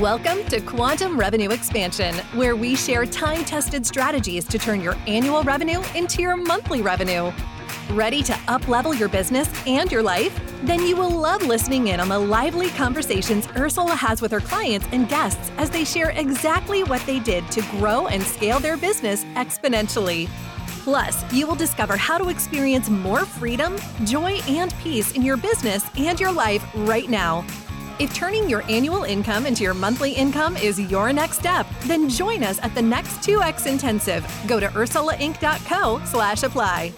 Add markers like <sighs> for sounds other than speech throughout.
Welcome to Quantum Revenue Expansion, where we share time tested strategies to turn your annual revenue into your monthly revenue. Ready to uplevel your business and your life? Then you will love listening in on the lively conversations Ursula has with her clients and guests as they share exactly what they did to grow and scale their business exponentially. Plus, you will discover how to experience more freedom, joy, and peace in your business and your life right now if turning your annual income into your monthly income is your next step, then join us at the next 2X Intensive. Go to ursulainc.co slash apply.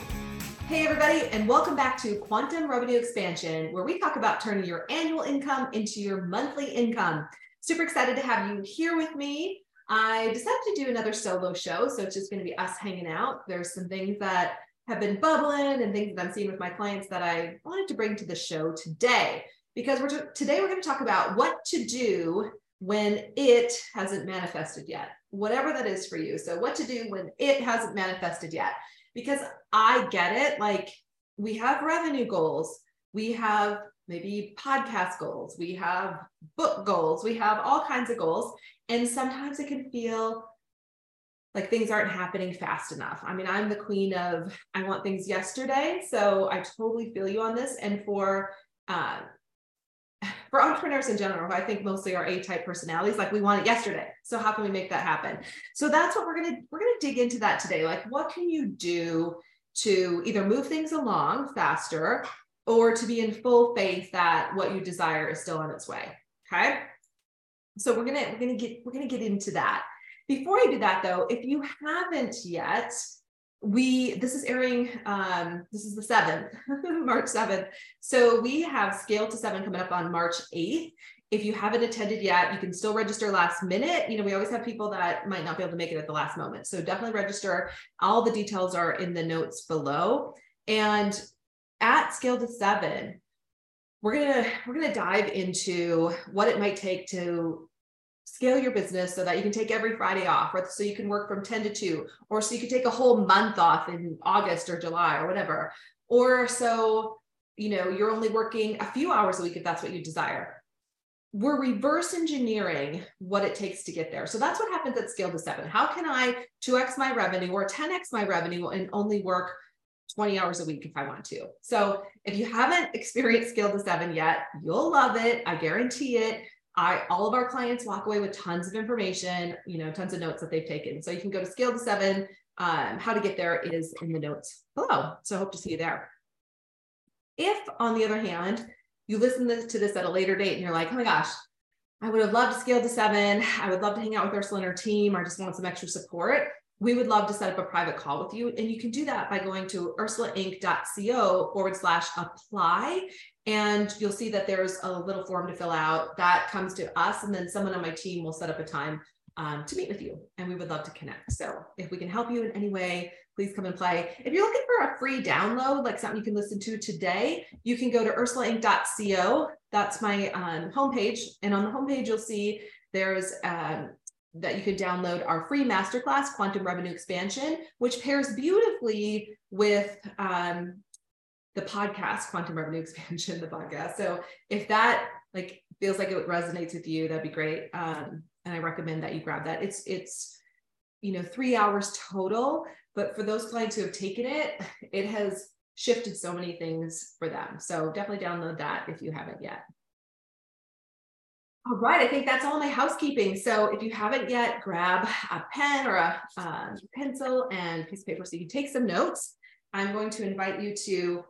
Hey everybody, and welcome back to Quantum Revenue Expansion, where we talk about turning your annual income into your monthly income. Super excited to have you here with me. I decided to do another solo show, so it's just going to be us hanging out. There's some things that have been bubbling and things that I'm seeing with my clients that I wanted to bring to the show today because we're today we're going to talk about what to do when it hasn't manifested yet, whatever that is for you. So, what to do when it hasn't manifested yet? Because I get it. Like, we have revenue goals, we have maybe podcast goals, we have book goals, we have all kinds of goals. And sometimes it can feel like things aren't happening fast enough. I mean, I'm the queen of I want things yesterday. So, I totally feel you on this. And for uh, for entrepreneurs in general, I think mostly are A-type personalities, like we want it yesterday. So how can we make that happen? So that's what we're gonna we're gonna dig into that today. Like, what can you do to either move things along faster or to be in full faith that what you desire is still on its way? Okay. So we're gonna we're gonna get we're gonna get into that. Before I do that though, if you haven't yet, we this is airing um this is the 7th <laughs> march 7th so we have scale to 7 coming up on march 8th if you haven't attended yet you can still register last minute. You know we always have people that might not be able to make it at the last moment. So definitely register. All the details are in the notes below. And at scale to 7 we're going to we're going to dive into what it might take to scale your business so that you can take every Friday off, or so you can work from 10 to 2, or so you can take a whole month off in August or July or whatever. Or so, you know, you're only working a few hours a week if that's what you desire. We're reverse engineering what it takes to get there. So that's what happens at scale to seven. How can I 2x my revenue or 10x my revenue and only work 20 hours a week if I want to. So if you haven't <laughs> experienced Scale to Seven yet, you'll love it. I guarantee it. I, all of our clients walk away with tons of information, you know, tons of notes that they've taken. So you can go to scale to seven. Um, how to get there is in the notes below. So hope to see you there. If, on the other hand, you listen to this at a later date and you're like, oh my gosh, I would have loved to scale to seven. I would love to hang out with Ursula and her team. I just want some extra support. We would love to set up a private call with you. And you can do that by going to ursulainc.co forward slash apply. And you'll see that there's a little form to fill out that comes to us. And then someone on my team will set up a time um, to meet with you. And we would love to connect. So if we can help you in any way, please come and play. If you're looking for a free download, like something you can listen to today, you can go to ursulainc.co. That's my um, homepage. And on the homepage, you'll see there's um, that you can download our free masterclass, Quantum Revenue Expansion, which pairs beautifully with um, the podcast, Quantum Revenue <laughs> Expansion, the podcast. So if that like feels like it resonates with you, that'd be great. Um, and I recommend that you grab that. It's it's you know three hours total, but for those clients who have taken it, it has shifted so many things for them. So definitely download that if you haven't yet. All right, I think that's all my housekeeping. So if you haven't yet, grab a pen or a um, pencil and piece of paper so you can take some notes. I'm going to invite you to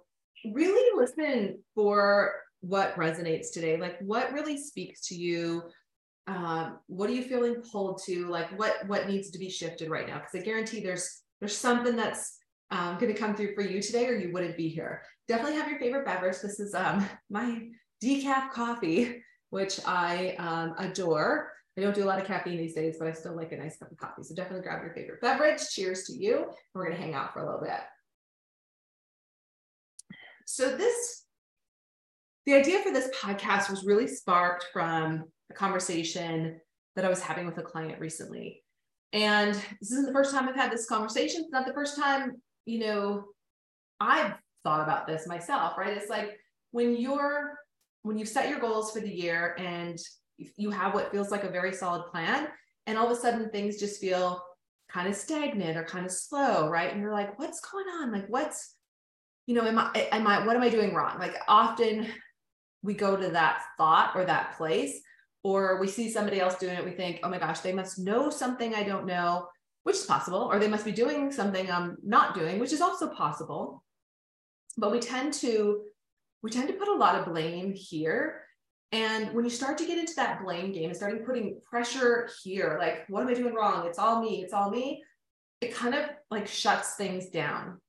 really listen for what resonates today. Like what really speaks to you? Um, what are you feeling pulled to? Like what what needs to be shifted right now? Because I guarantee there's there's something that's um, going to come through for you today, or you wouldn't be here. Definitely have your favorite beverage. This is um, <laughs> my decaf coffee, which I um, adore. I don't do a lot of caffeine these days, but I still like a nice cup of coffee. So definitely grab your favorite beverage. Cheers to you. We're going to hang out for a little bit. So this, the idea for this podcast was really sparked from a conversation that I was having with a client recently. And this isn't the first time I've had this conversation. It's not the first time, you know, I've thought about this myself, right? It's like when you're when you set your goals for the year and you have what feels like a very solid plan, and all of a sudden things just feel kind of stagnant or kind of slow, right? And you're like, what's going on? Like, what's you know, am I, am I, what am I doing wrong? Like often we go to that thought or that place, or we see somebody else doing it. We think, oh my gosh, they must know something I don't know, which is possible, or they must be doing something I'm not doing, which is also possible. But we tend to, we tend to put a lot of blame here. And when you start to get into that blame game and starting putting pressure here, like, what am I doing wrong? It's all me, it's all me. It kind of like shuts things down.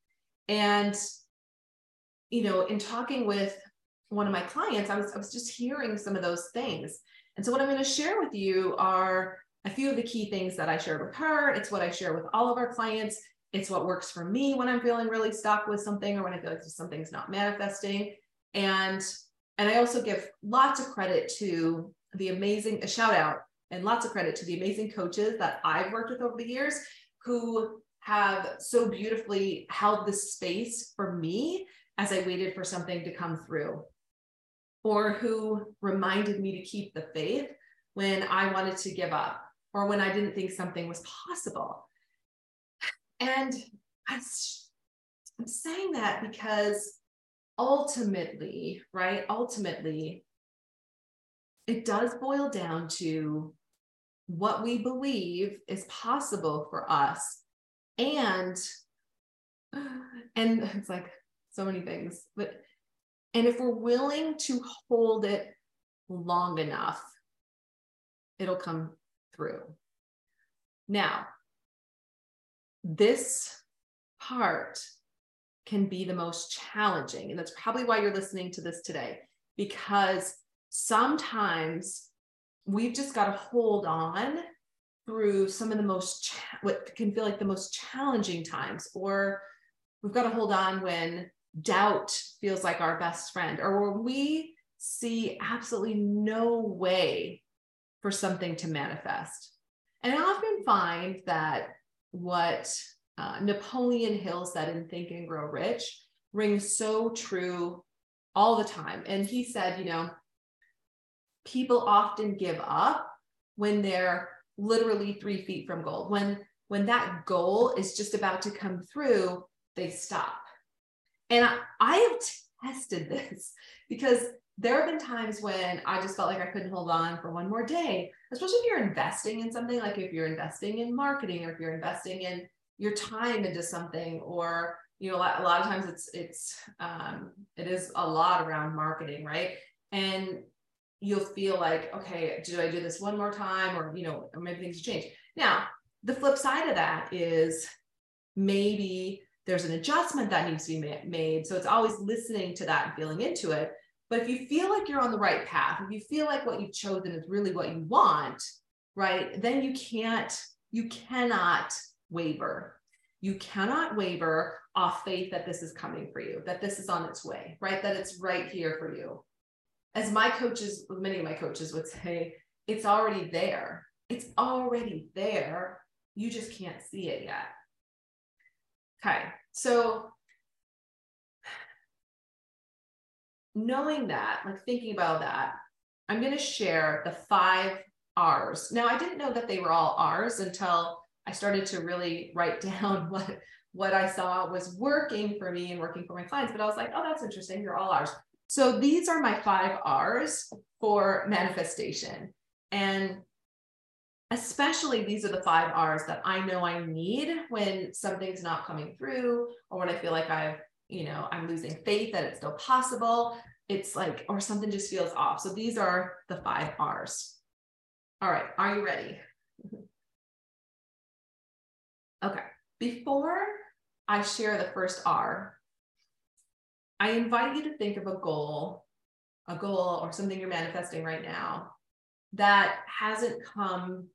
And you know, in talking with one of my clients, I was, I was just hearing some of those things. And so, what I'm going to share with you are a few of the key things that I shared with her. It's what I share with all of our clients. It's what works for me when I'm feeling really stuck with something or when I feel like something's not manifesting. And and I also give lots of credit to the amazing a shout out and lots of credit to the amazing coaches that I've worked with over the years who have so beautifully held this space for me as I waited for something to come through, or who reminded me to keep the faith when I wanted to give up, or when I didn't think something was possible. And I'm saying that because ultimately, right? Ultimately, it does boil down to what we believe is possible for us and and it's like so many things. But and if we're willing to hold it long enough, it'll come through. Now, this part can be the most challenging. And that's probably why you're listening to this today, because sometimes we've just got to hold on through some of the most, cha- what can feel like the most challenging times, or we've got to hold on when doubt feels like our best friend, or when we see absolutely no way for something to manifest. And I often find that what uh, Napoleon Hill said in Think and Grow Rich rings so true all the time. And he said, you know, people often give up when they're literally three feet from gold. When when that goal is just about to come through, they stop. And I, I have tested this <laughs> because there have been times when I just felt like I couldn't hold on for one more day, especially if you're investing in something, like if you're investing in marketing or if you're investing in your time into something, or you know, a lot, of times it's it's um, it is a lot around marketing, right? And you'll feel like, okay, do I do this one more time, or you know, maybe things change. Now, the flip side of that is maybe there's an adjustment that needs to be made. So it's always listening to that and feeling into it. But if you feel like you're on the right path, if you feel like what you've chosen is really what you want, right, then you can't, you cannot waver. You cannot waver off faith that this is coming for you, that this is on its way, right? That it's right here for you. As my coaches, many of my coaches would say, it's already there. It's already there. You just can't see it yet. Okay. So knowing that, like thinking about that, I'm going to share the five R's. Now, I didn't know that they were all R's until I started to really write <laughs> down what what I saw was working for me and working for my clients. But I was like, oh, that's interesting. They're all R's. So these are my five R's for manifestation. And especially these are the five R's that I know I need when something's not coming through or when I feel like I've, you know, I'm losing faith that it's still possible. It's like, or something just feels off. So these are the five R's. All right, are you ready? <laughs> Okay, before I share the first R, I invite you to think of a goal, a goal or something you're manifesting right now that hasn't come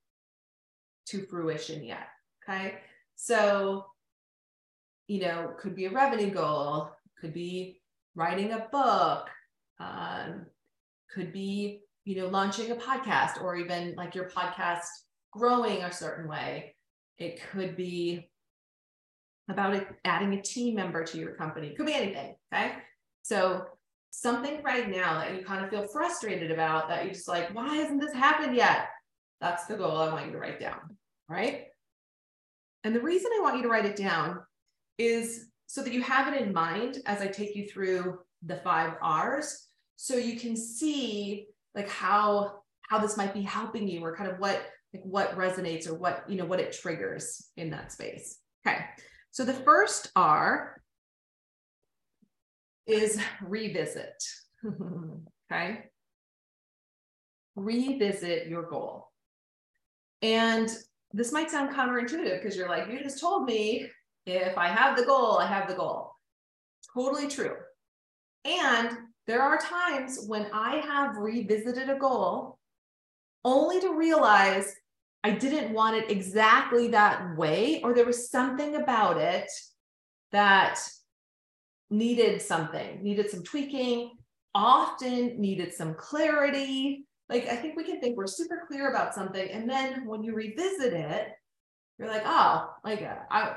to fruition yet. Okay. So, you know, could be a revenue goal, could be writing a book, um, could be, you know, launching a podcast or even like your podcast growing a certain way. It could be about adding a team member to your company. Could be anything. Okay. So something right now that you kind of feel frustrated about that you just like, why hasn't this happened yet? That's the goal I want you to write down. Right. And the reason I want you to write it down is so that you have it in mind as I take you through the five R's. So you can see like how how this might be helping you or kind of what like what resonates or what you know what it triggers in that space. Okay. So the first R is revisit. <laughs> okay. Revisit your goal. And this might sound counterintuitive because you're like, you just told me if I have the goal, I have the goal. Totally true. And there are times when I have revisited a goal only to realize I didn't want it exactly that way, or there was something about it that needed something, needed some tweaking, often needed some clarity. Like, I think we can think we're super clear about something. And then when you revisit it, you're like, oh, like uh, I,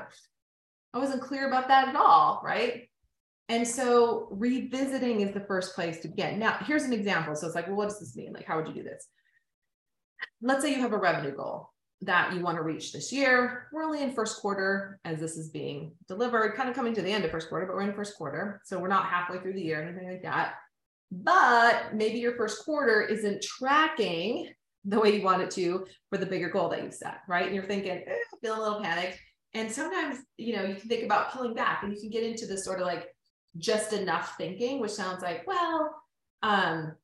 I wasn't clear about that at all. Right. And so revisiting is the first place to begin. Now, here's an example. So it's like, well, what does this mean? Like, how would you do this? let's say you have a revenue goal that you want to reach this year. We're only in first quarter as this is being delivered, kind of coming to the end of first quarter, but we're in first quarter. So we're not halfway through the year, anything like that. But maybe your first quarter isn't tracking the way you want it to for the bigger goal that you've set, right? And you're thinking, eh, feeling a little panicked. And sometimes, you know, you can think about pulling back and you can get into this sort of like just enough thinking, which sounds like, well, um,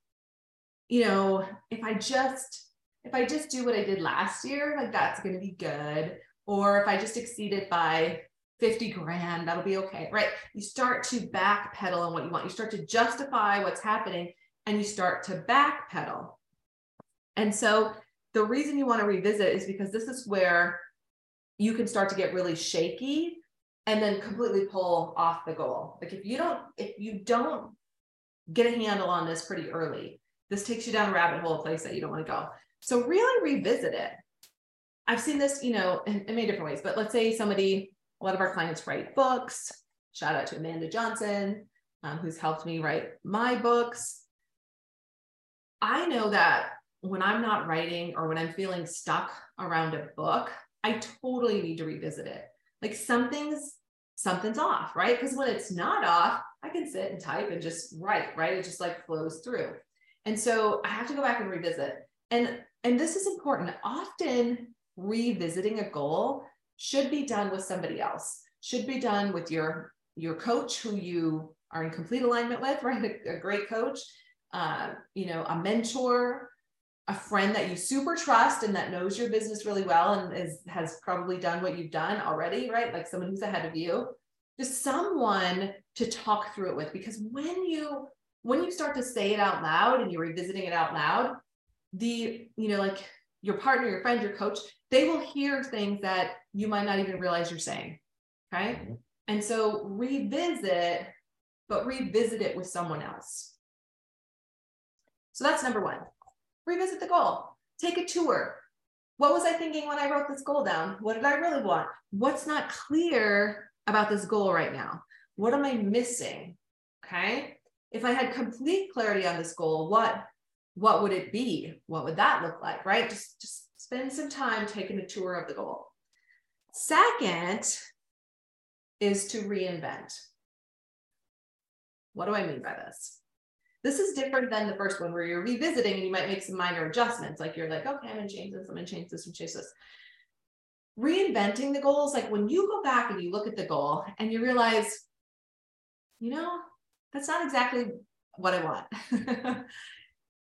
you know, if I just if I just do what I did last year, like that's going to be good. Or if I just exceeded by 50 grand, that'll be okay, right? You start to backpedal on what you want. You start to justify what's happening and you start to backpedal. And so the reason you want to revisit is because this is where you can start to get really shaky and then completely pull off the goal. Like if you don't, if you don't get a handle on this pretty early, this takes you down a rabbit hole, a place that you don't want to go. So really revisit it. I've seen this, you know, in, in many different ways, but let's say somebody, a lot of our clients write books. Shout out to Amanda Johnson, um, who's helped me write my books. I know that when I'm not writing or when I'm feeling stuck around a book, I totally need to revisit it. Like something's something's off, right? Because when it's not off, I can sit and type and just write, right? It just like flows through. And so I have to go back and revisit. And and this is important. Often revisiting a goal should be done with somebody else, should be done with your, your coach who you are in complete alignment with, <laughs> right? A, a great coach, uh, you know, a mentor, a friend that you super trust and that knows your business really well and is has probably done what you've done already, right? Like someone who's ahead of you. Just someone to talk through it with because when you when you start to say it out loud and you're revisiting it out loud, the, you know, like your partner, your friend, your coach, they will hear things that you might not even realize you're saying. Okay. Mm-hmm. And so revisit, but revisit it with someone else. So that's number one. Revisit the goal. Take a tour. What was I thinking when I wrote this goal down? What did I really want? What's not clear about this goal right now? What am I missing? Okay. If I had complete clarity on this goal, what what would it be? What would that look like? Right? Just, just spend some time taking a tour of the goal. Second is to reinvent. What do I mean by this? This is different than the first one where you're revisiting and you might make some minor adjustments. Like you're like, okay, I'm gonna change this, I'm gonna change this, and change this. Reinventing the goals, like when you go back and you look at the goal and you realize, you know, that's not exactly what I want. <laughs>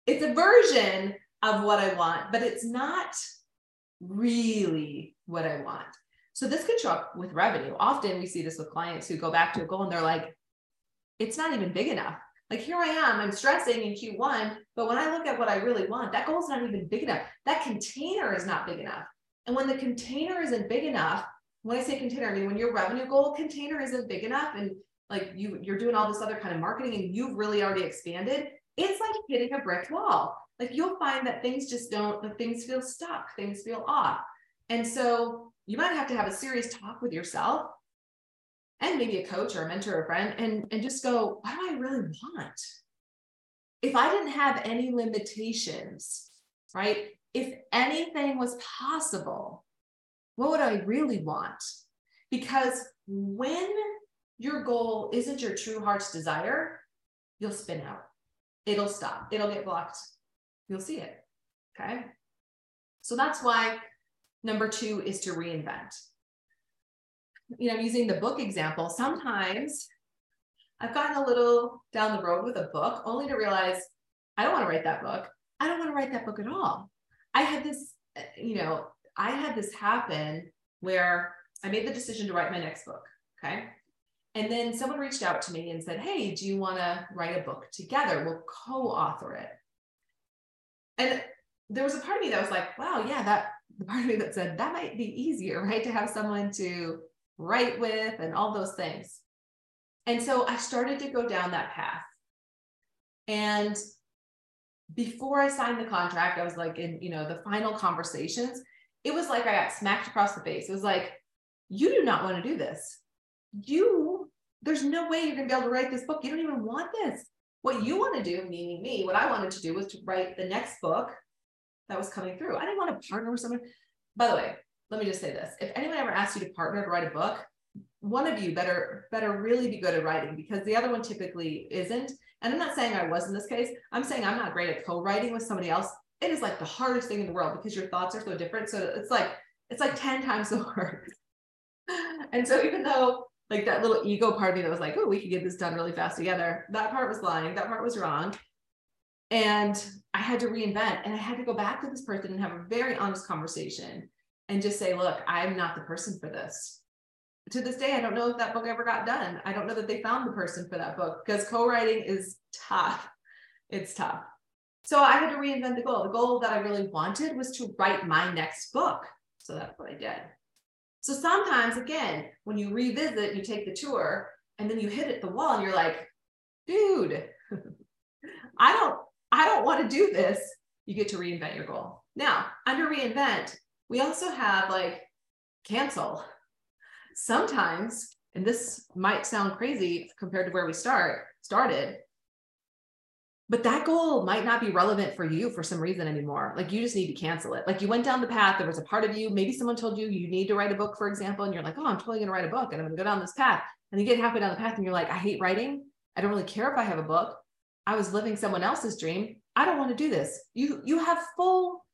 it's a version of what I want, but it's not really what I want. So this could show up with revenue. Often we see this with clients who go back to a goal and they're like, it's not even big enough. Like here I am, I'm stressing in Q1, but when I look at what I really want, that goal is not even big enough. That container is not big enough. And when the container isn't big enough, when I say container, I mean when your revenue goal container isn't big enough and like you you're doing all this other kind of marketing and you've really already expanded, it's like hitting a brick wall. Like you'll find that things just don't, the things feel stuck, things feel off. And so you might have to have a serious talk with yourself and maybe a coach or a mentor or a friend and, and just go, what do I really want? If I didn't have any limitations, right? If anything was possible, what would I really want? Because when your goal isn't your true heart's desire, you'll spin out. It'll stop. It'll get blocked. You'll see it. Okay. So that's why number two is to reinvent you know, using the book example, sometimes I've gotten a little down the road with a book only to realize I don't want to write that book. I don't want to write that book at all. I had this, you know, I had this happen where I made the decision to write my next book. Okay. And then someone reached out to me and said, Hey, do you want to write a book together? We'll co author it. And there was a part of me that was like, Wow, yeah, that the part of me that said that might be easier, right? To have someone to write with and all those things. And so I started to go down that path. And before I signed the contract, I was like in, you know, the final conversations, it was like I got smacked across the face. It was like, you do not want to do this. You, there's no way you're going to be able to write this book. You don't even want this. What you want to do, meaning me, what I wanted to do was to write the next book that was coming through. I didn't want to partner with someone. By the way, let me just say this. If anyone ever asks you to partner to write a book, one of you better better really be good at writing because the other one typically isn't. And I'm not saying I was in this case. I'm saying I'm not great at co-writing with somebody else. It is like the hardest thing in the world because your thoughts are so different. So it's like it's like 10 times the work. <laughs> and so even though like that little ego part of me that was like, oh, we could get this done really fast together, that part was lying, that part was wrong. And I had to reinvent and I had to go back to this person and have a very honest conversation and just say, look, I'm not the person for this. To this day, I don't know if that book ever got done. I don't know that they found the person for that book because co-writing is tough. It's tough. So I had to reinvent the goal. The goal that I really wanted was to write my next book. So that's what I did. So sometimes, again, when you revisit, you take the tour and then you hit it the wall and you're like, dude, <laughs> I don't, I don't want to do this. You get to reinvent your goal. Now, under reinvent, we also have like cancel. Sometimes, and this might sound crazy compared to where we start started, but that goal might not be relevant for you for some reason anymore. Like you just need to cancel it. Like you went down the path, there was a part of you, maybe someone told you you need to write a book, for example, and you're like, oh, I'm totally going to write a book and I'm going to go down this path. And you get halfway down the path and you're like, I hate writing. I don't really care if I have a book. I was living someone else's dream. I don't want to do this. You you have full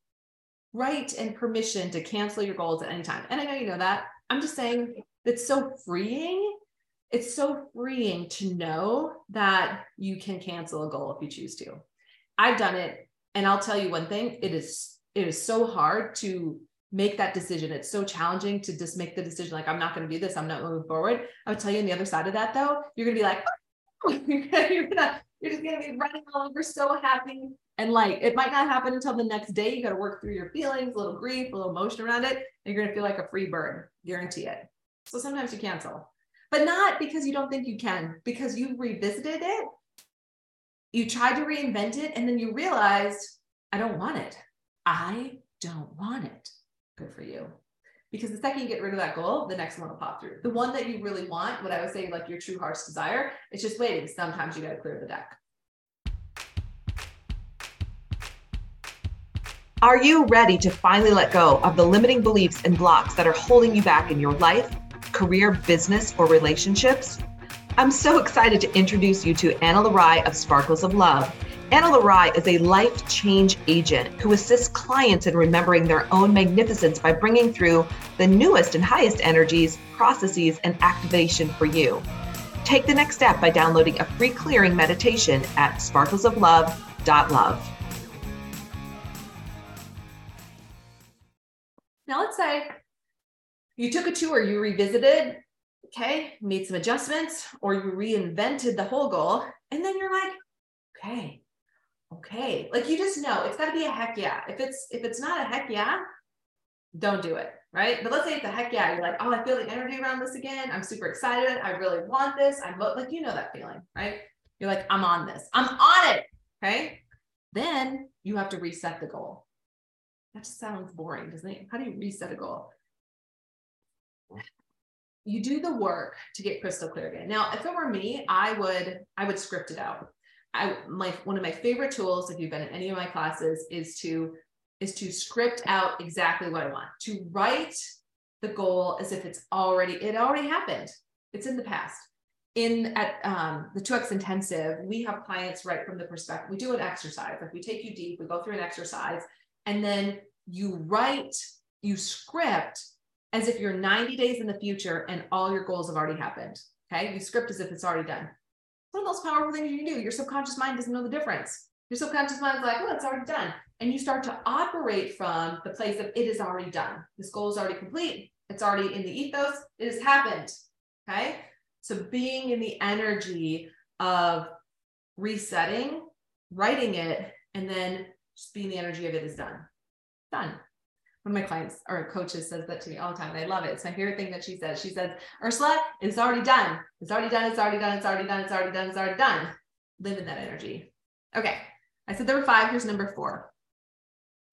right and permission to cancel your goals at any time. And I know you know that. I'm just saying it's so freeing. It's so freeing to know that you can cancel a goal if you choose to. I've done it and I'll tell you one thing, it is it is so hard to make that decision. It's so challenging to just make the decision like I'm not going to do this, I'm not moving forward. I would tell you on the other side of that though, you're going to be like <laughs> you're gonna you're just going to be running all over so happy and like it might not happen until the next day. You got to work through your feelings, a little grief, a little emotion around it. And you're going to feel like a free bird, guarantee it. So sometimes you cancel, but not because you don't think you can, because you revisited it. You tried to reinvent it and then you realized, I don't want it. I don't want it. Good for you. Because the second you get rid of that goal, the next one will pop through. The one that you really want, what I would say, like your true heart's desire, it's just waiting. Sometimes you got to clear the deck. Are you ready to finally let go of the limiting beliefs and blocks that are holding you back in your life, career, business, or relationships? I'm so excited to introduce you to Anna Larai of Sparkles of Love. Anna Larai is a life change agent who assists clients in remembering their own magnificence by bringing through the newest and highest energies, processes, and activation for you. Take the next step by downloading a free clearing meditation at sparklesoflove.love. Now, let's say you took a tour, you revisited, okay, made some adjustments, or you reinvented the whole goal, and then you're like, okay, okay. Like you just know it's got to be a heck yeah. If it's if it's not a heck yeah, don't do it, right? But let's say it's a heck yeah. You're like, oh, I feel the energy around this again. I'm super excited. I really want this. I'm like, you know that feeling, right? You're like, I'm on this. I'm on it. Okay. Then you have to reset the goal. That just sounds boring, doesn't it? How do you reset a goal? You do the work to get crystal clear again. Now, if it were me, I would I would script it out. I my one of my favorite tools, if you've been in any of my classes, is to is to script out exactly what I want, to write the goal as if it's already, it already happened. It's in the past. In at um, the 2X intensive, we have clients write from the perspective, we do an exercise, like we take you deep, we go through an exercise, and then you write, you script as if you're 90 days in the future and all your goals have already happened. Okay. You script as if it's already done. One of those powerful things you can do. Your subconscious mind doesn't know the difference. Your subconscious mind's like, oh, it's already done and you start to operate from the place of it is already done. This goal is already complete. It's already in the ethos. It has happened. Okay. So being in the energy of resetting, writing it, and then just being the energy of it is done. Done. One of my clients or coaches says that to me all the time, and I love it. It's my favorite thing that she says. She says, Ursula, it's already done. It's already done. It's already done. It's already done. It's already done. It's already done. Live in that energy. Okay. I said there were five. Here's number four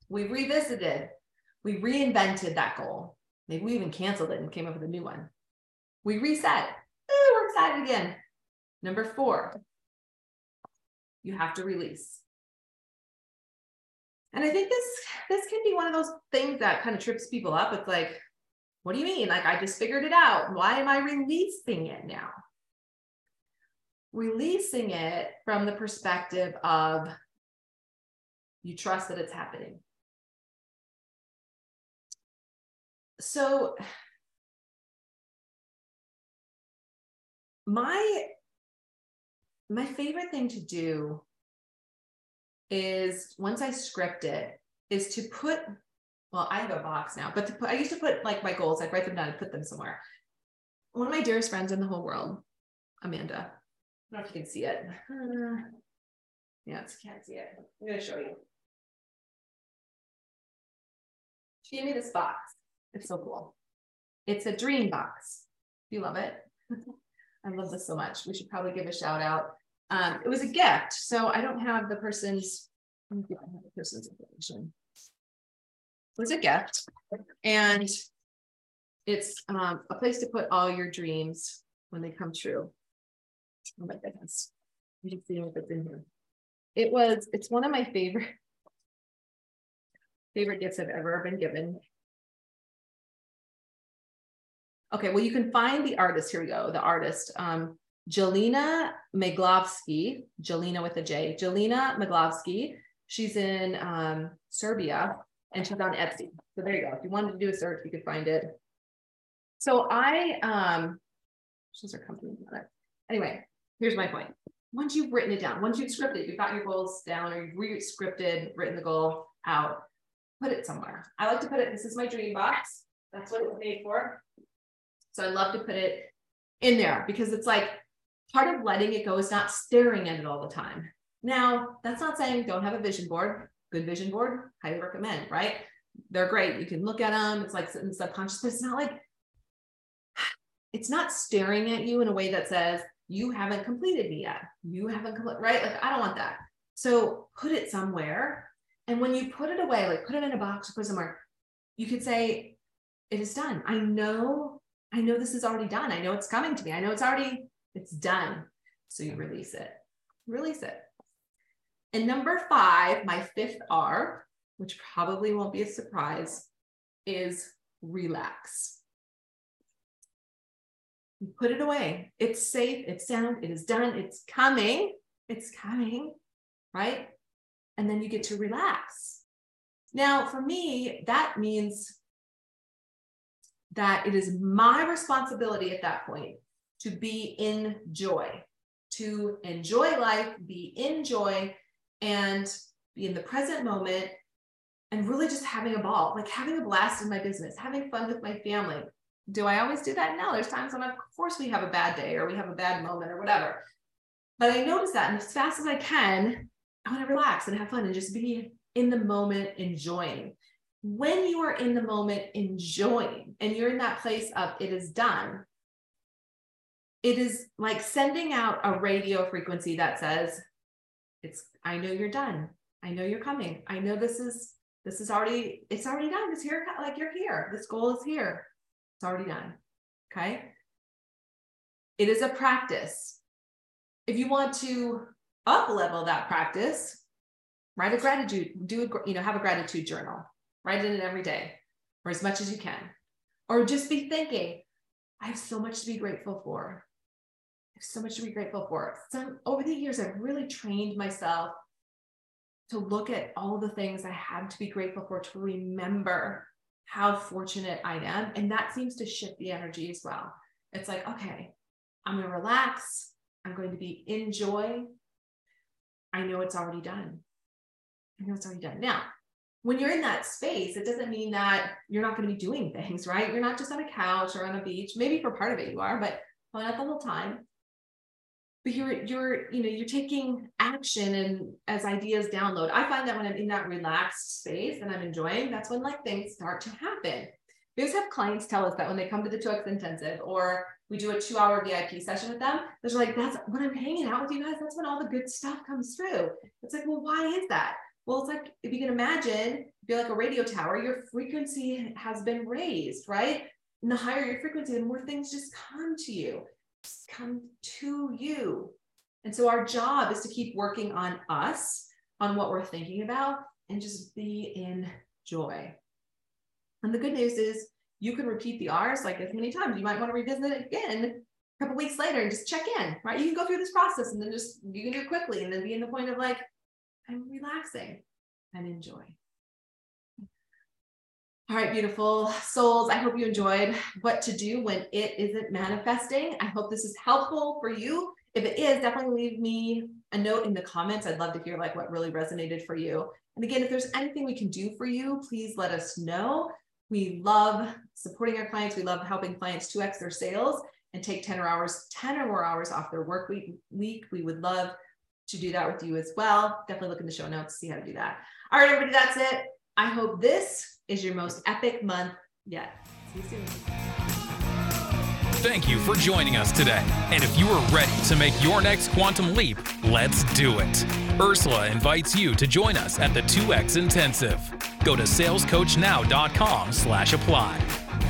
we revisited, we reinvented that goal. Maybe we even canceled it and came up with a new one. We reset. Ooh, we're excited again. Number four, you have to release. And I think this this can be one of those things that kind of trips people up. It's like, what do you mean? Like I just figured it out. Why am I releasing it now? Releasing it from the perspective of you trust that it's happening. so my my favorite thing to do is once I script it is to put well I have a box now but to put I used to put like my goals I'd write them down and put them somewhere one of my dearest friends in the whole world Amanda I don't know if you can see it uh, <sighs> yeah it's can't see it I'm gonna show you she gave me this box it's so cool. It's a dream box. You love it? <laughs> I love this so much. We should probably give a shout out. Um, it was a gift. So I don't have the person's, I have the person's information. It was a gift. And it's um, a place to put all your dreams when they come true. Oh my goodness. You can see it's in here. It was, it's one of my favorite, favorite gifts I've ever been given. Okay, well, you can find the artist. Here we go. The artist, um, Jelena Meglovsky, Jelena with a J, Jelena Meglovsky. She's in um, Serbia and she's on Etsy. So there you go. If you wanted to do a search, you could find it. So I, um, she's her company. Anyway, here's my point. Once you've written it down, once you've scripted, you've got your goals down or you've re-scripted, written the goal out, put it somewhere. I like to put it, this is my dream box. That's what it was made for. So I love to put it in there because it's like part of letting it go is not staring at it all the time. Now, that's not saying don't have a vision board. Good vision board, highly recommend, right? They're great. You can look at them. It's like sitting subconscious, but it's not like, <sighs> it's not staring at you in a way that says, you haven't completed me yet. You haven't completed, right? Like, I don't want that. So put it somewhere. And when you put it away, like put it in a box or put it somewhere, you could say, it is done. I know I know this is already done. I know it's coming to me. I know it's already, it's done. So you release it, release it. And number five, my fifth R, which probably won't be a surprise, is relax. You put it away. It's safe, it's sound, it is done, it's coming, it's coming, right? And then you get to relax. Now, for me, that means that it is my responsibility at that point to be in joy, to enjoy life, be in joy, and be in the present moment and really just having a ball, like having a blast in my business, having fun with my family. Do I always do that? No, there's times when, of course, we have a bad day or we have a bad moment or whatever. But I notice that, and as fast as I can, I want to relax and have fun and just be in the moment enjoying. When you are in the moment enjoying and you're in that place of it is done, it is like sending out a radio frequency that says, It's, I know you're done. I know you're coming. I know this is this is already, it's already done. It's here, like you're here. This goal is here. It's already done. Okay. It is a practice. If you want to up level that practice, write a gratitude, do a, you know, have a gratitude journal, write it in every day or as much as you can. Or just be thinking, I have so much to be grateful for. So much to be grateful for. Some over the years, I've really trained myself to look at all the things I have to be grateful for, to remember how fortunate I am. And that seems to shift the energy as well. It's like, okay, I'm going to relax. I'm going to be in joy. I know it's already done. I know it's already done. Now, when you're in that space, it doesn't mean that you're not going to be doing things, right? You're not just on a couch or on a beach. Maybe for part of it you are, but not the whole time but you're you're you know you're taking action and as ideas download. I find that when i'm in that relaxed space and i'm enjoying that's when like things start to happen. We always have clients tell us that when they come to the 2x intensive or we do a two hour vip session with them they're like that's when i'm hanging out with you guys that's when all the good stuff comes through. It's like well why is that? Well it's like if you can imagine be like a radio tower your frequency has been raised right? And the higher your frequency the more things just come to you come to you. And so our job is to keep working on us, on what we're thinking about, and just be in joy. And the good news is you can repeat the R's like as many times. You might want to revisit it again a couple weeks later and just check in, right? You can go through this process and then just you can do it quickly and then be in the point of like, I'm relaxing and enjoy. All right, beautiful souls. I hope you enjoyed what to do when it isn't manifesting. I hope this is helpful for you. If it is, definitely leave me a note in the comments. I'd love to hear like what really resonated for you. And again, if there's anything we can do for you, please let us know. We love supporting our clients. We love helping clients 2x their sales and take 10 or hours, 10 or more hours off their work week. week. We would love to do that with you as well. Definitely look in the show notes see how to do that. All right, everybody, that's it. I hope this is your most epic month yet. See you soon. Thank you for joining us today. And if you are ready to make your next quantum leap, let's do it. Ursula invites you to join us at the 2X Intensive. Go to salescoachnow.com slash apply.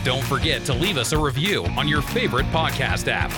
Don't forget to leave us a review on your favorite podcast app